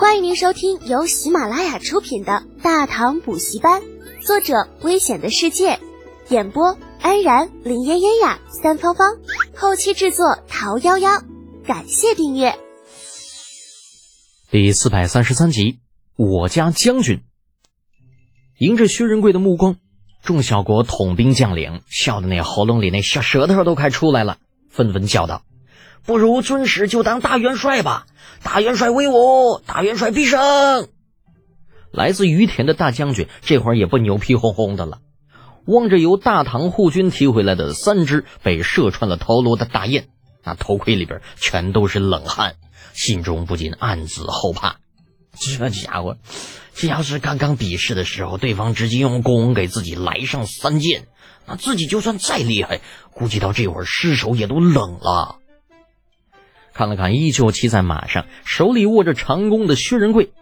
欢迎您收听由喜马拉雅出品的《大唐补习班》，作者：危险的世界，演播：安然、林嫣嫣呀、三芳芳，后期制作：桃夭夭。感谢订阅。第四百三十三集，我家将军。迎着薛仁贵的目光，众小国统兵将领笑得那喉咙里那小舌头都快出来了，纷纷叫道。不如尊师就当大元帅吧！大元帅威武，大元帅必胜！来自于田的大将军这会儿也不牛皮哄哄的了，望着由大唐护军提回来的三只被射穿了头颅的大雁，那头盔里边全都是冷汗，心中不禁暗自后怕。这家伙，这要是刚刚比试的时候，对方直接用弓给自己来上三箭，那自己就算再厉害，估计到这会儿尸首也都冷了。看了看依旧骑在马上、手里握着长弓的薛仁贵，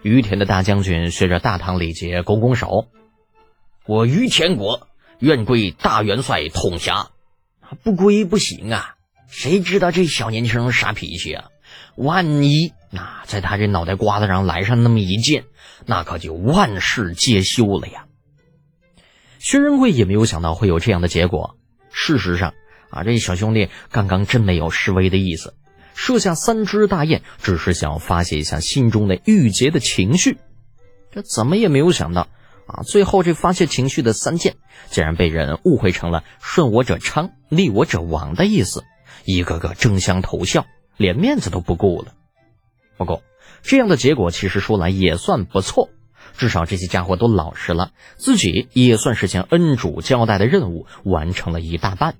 于田的大将军学着大唐礼节拱拱手：“我于田国愿归大元帅统辖，不归不行啊！谁知道这小年轻啥脾气啊？万一那在他这脑袋瓜子上来上那么一剑，那可就万事皆休了呀！”薛仁贵也没有想到会有这样的结果。事实上啊，这小兄弟刚刚真没有示威的意思。射下三只大雁，只是想要发泄一下心中的郁结的情绪。这怎么也没有想到啊！最后这发泄情绪的三箭，竟然被人误会成了“顺我者昌，逆我者亡”的意思，一个个争相投效，连面子都不顾了。不过，这样的结果其实说来也算不错，至少这些家伙都老实了，自己也算是将恩主交代的任务完成了一大半。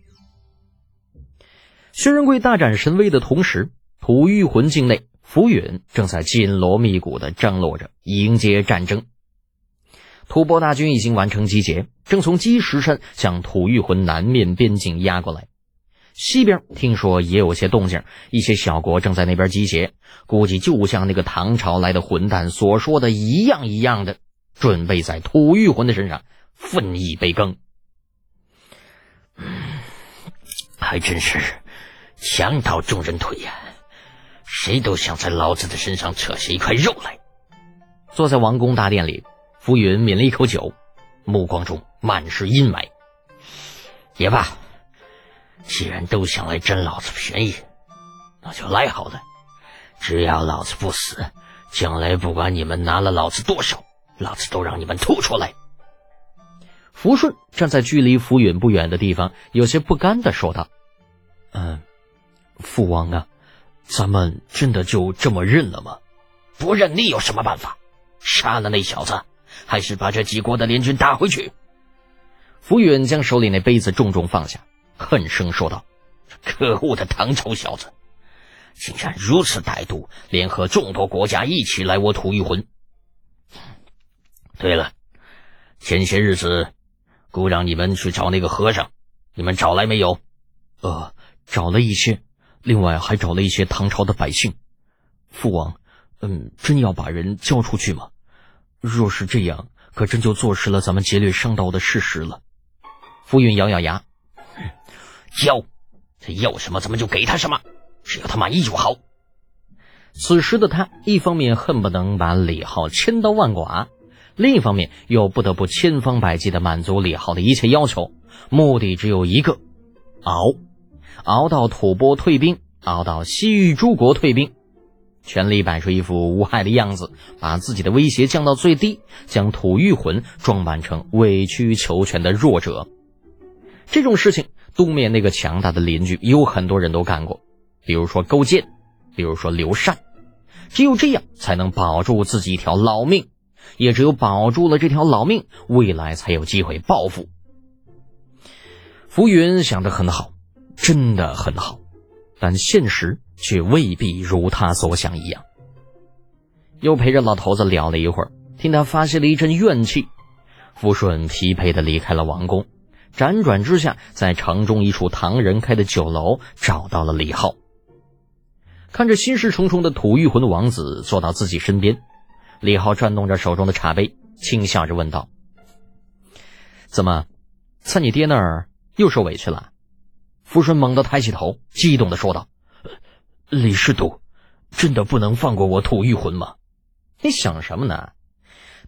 薛仁贵大展神威的同时，吐玉魂境内，浮云正在紧锣密鼓的张罗着迎接战争。吐蕃大军已经完成集结，正从积石山向吐玉魂南面边境压过来。西边听说也有些动静，一些小国正在那边集结，估计就像那个唐朝来的混蛋所说的一样一样的，准备在吐玉魂的身上分一杯羹。还真是。墙倒众人推呀，谁都想在老子的身上扯下一块肉来。坐在王宫大殿里，浮云抿了一口酒，目光中满是阴霾。也罢，既然都想来占老子便宜，那就来好了。只要老子不死，将来不管你们拿了老子多少，老子都让你们吐出来。福顺站在距离浮云不远的地方，有些不甘的说道：“嗯。”父王啊，咱们真的就这么认了吗？不认你有什么办法？杀了那小子，还是把这几国的联军打回去？福远将手里那杯子重重放下，恨声说道：“可恶的唐朝小子，竟然如此歹毒，联合众多国家一起来我吐玉魂。对了，前些日子，姑让你们去找那个和尚，你们找来没有？呃，找了一些。”另外还找了一些唐朝的百姓，父王，嗯，真要把人交出去吗？若是这样，可真就坐实了咱们劫掠商道的事实了。傅云咬咬牙，交，他要什么咱们就给他什么，只要他满意就好。此时的他，一方面恨不能把李浩千刀万剐，另一方面又不得不千方百计的满足李浩的一切要求，目的只有一个：熬。熬到吐蕃退兵，熬到西域诸国退兵，全力摆出一副无害的样子，把自己的威胁降到最低，将吐玉魂装扮成委曲求全的弱者。这种事情，东面那个强大的邻居有很多人都干过，比如说勾践，比如说刘禅。只有这样，才能保住自己一条老命，也只有保住了这条老命，未来才有机会报复。浮云想得很好。真的很好，但现实却未必如他所想一样。又陪着老头子聊了一会儿，听他发泄了一阵怨气，福顺疲惫的离开了王宫，辗转之下，在城中一处唐人开的酒楼找到了李浩。看着心事重重的吐玉魂王子坐到自己身边，李浩转动着手中的茶杯，轻笑着问道：“怎么，在你爹那儿又受委屈了？”福顺猛地抬起头，激动的说道：“李师徒，真的不能放过我土御魂吗？你想什么呢？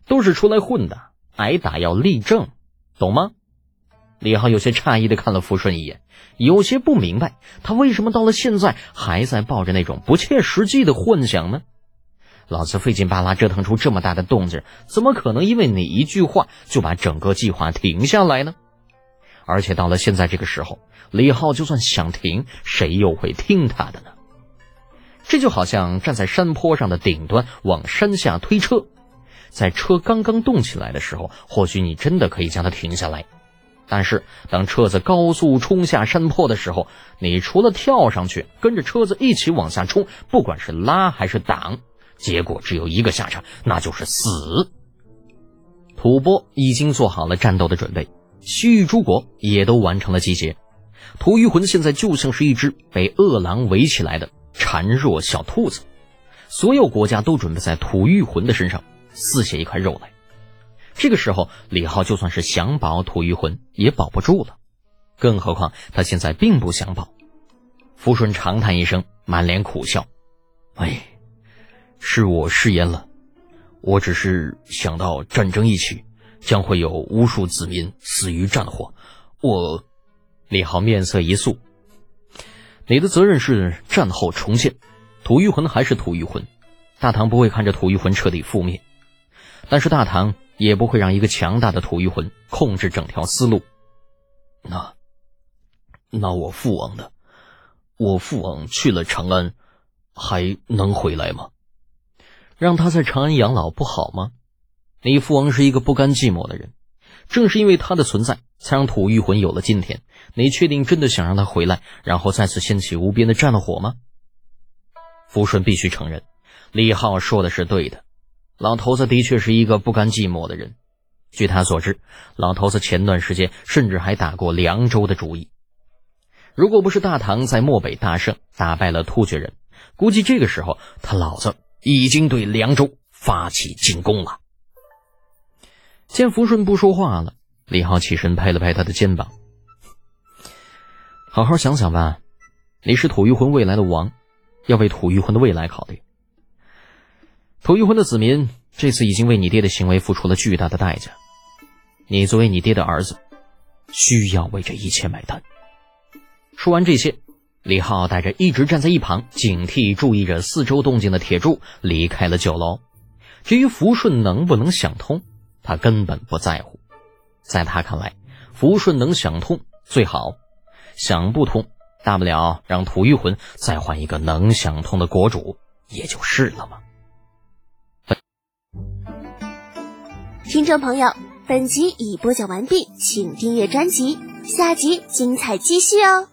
都是出来混的，挨打要立正，懂吗？李浩有些诧异的看了福顺一眼，有些不明白他为什么到了现在还在抱着那种不切实际的幻想呢？老子费劲巴拉折腾出这么大的动静，怎么可能因为你一句话就把整个计划停下来呢？而且到了现在这个时候，李浩就算想停，谁又会听他的呢？这就好像站在山坡上的顶端往山下推车，在车刚刚动起来的时候，或许你真的可以将它停下来。但是，当车子高速冲下山坡的时候，你除了跳上去跟着车子一起往下冲，不管是拉还是挡，结果只有一个下场，那就是死。吐蕃已经做好了战斗的准备，西域诸国也都完成了集结。吐玉浑现在就像是一只被饿狼围起来的孱弱小兔子，所有国家都准备在吐玉浑的身上撕下一块肉来。这个时候，李浩就算是想保吐玉浑，也保不住了。更何况他现在并不想保。福顺长叹一声，满脸苦笑：“哎，是我失言了。我只是想到战争一起，将会有无数子民死于战火。我……”李浩面色一肃：“你的责任是战后重建，吐谷浑还是吐谷浑，大唐不会看着吐谷浑彻底覆灭，但是大唐。”也不会让一个强大的吐谷浑控制整条丝路。那，那我父王呢？我父王去了长安，还能回来吗？让他在长安养老不好吗？你父王是一个不甘寂寞的人，正是因为他的存在，才让吐谷浑有了今天。你确定真的想让他回来，然后再次掀起无边的战火吗？福顺必须承认，李浩说的是对的。老头子的确是一个不甘寂寞的人。据他所知，老头子前段时间甚至还打过凉州的主意。如果不是大唐在漠北大胜，打败了突厥人，估计这个时候他老子已经对凉州发起进攻了。见福顺不说话了，李浩起身拍了拍他的肩膀：“好好想想吧，你是吐谷浑未来的王，要为吐谷浑的未来考虑。”吐谷浑的子民这次已经为你爹的行为付出了巨大的代价，你作为你爹的儿子，需要为这一切买单。说完这些，李浩带着一直站在一旁警惕、注意着四周动静的铁柱离开了酒楼。至于福顺能不能想通，他根本不在乎。在他看来，福顺能想通最好，想不通，大不了让吐谷浑再换一个能想通的国主，也就是了嘛。听众朋友，本集已播讲完毕，请订阅专辑，下集精彩继续哦。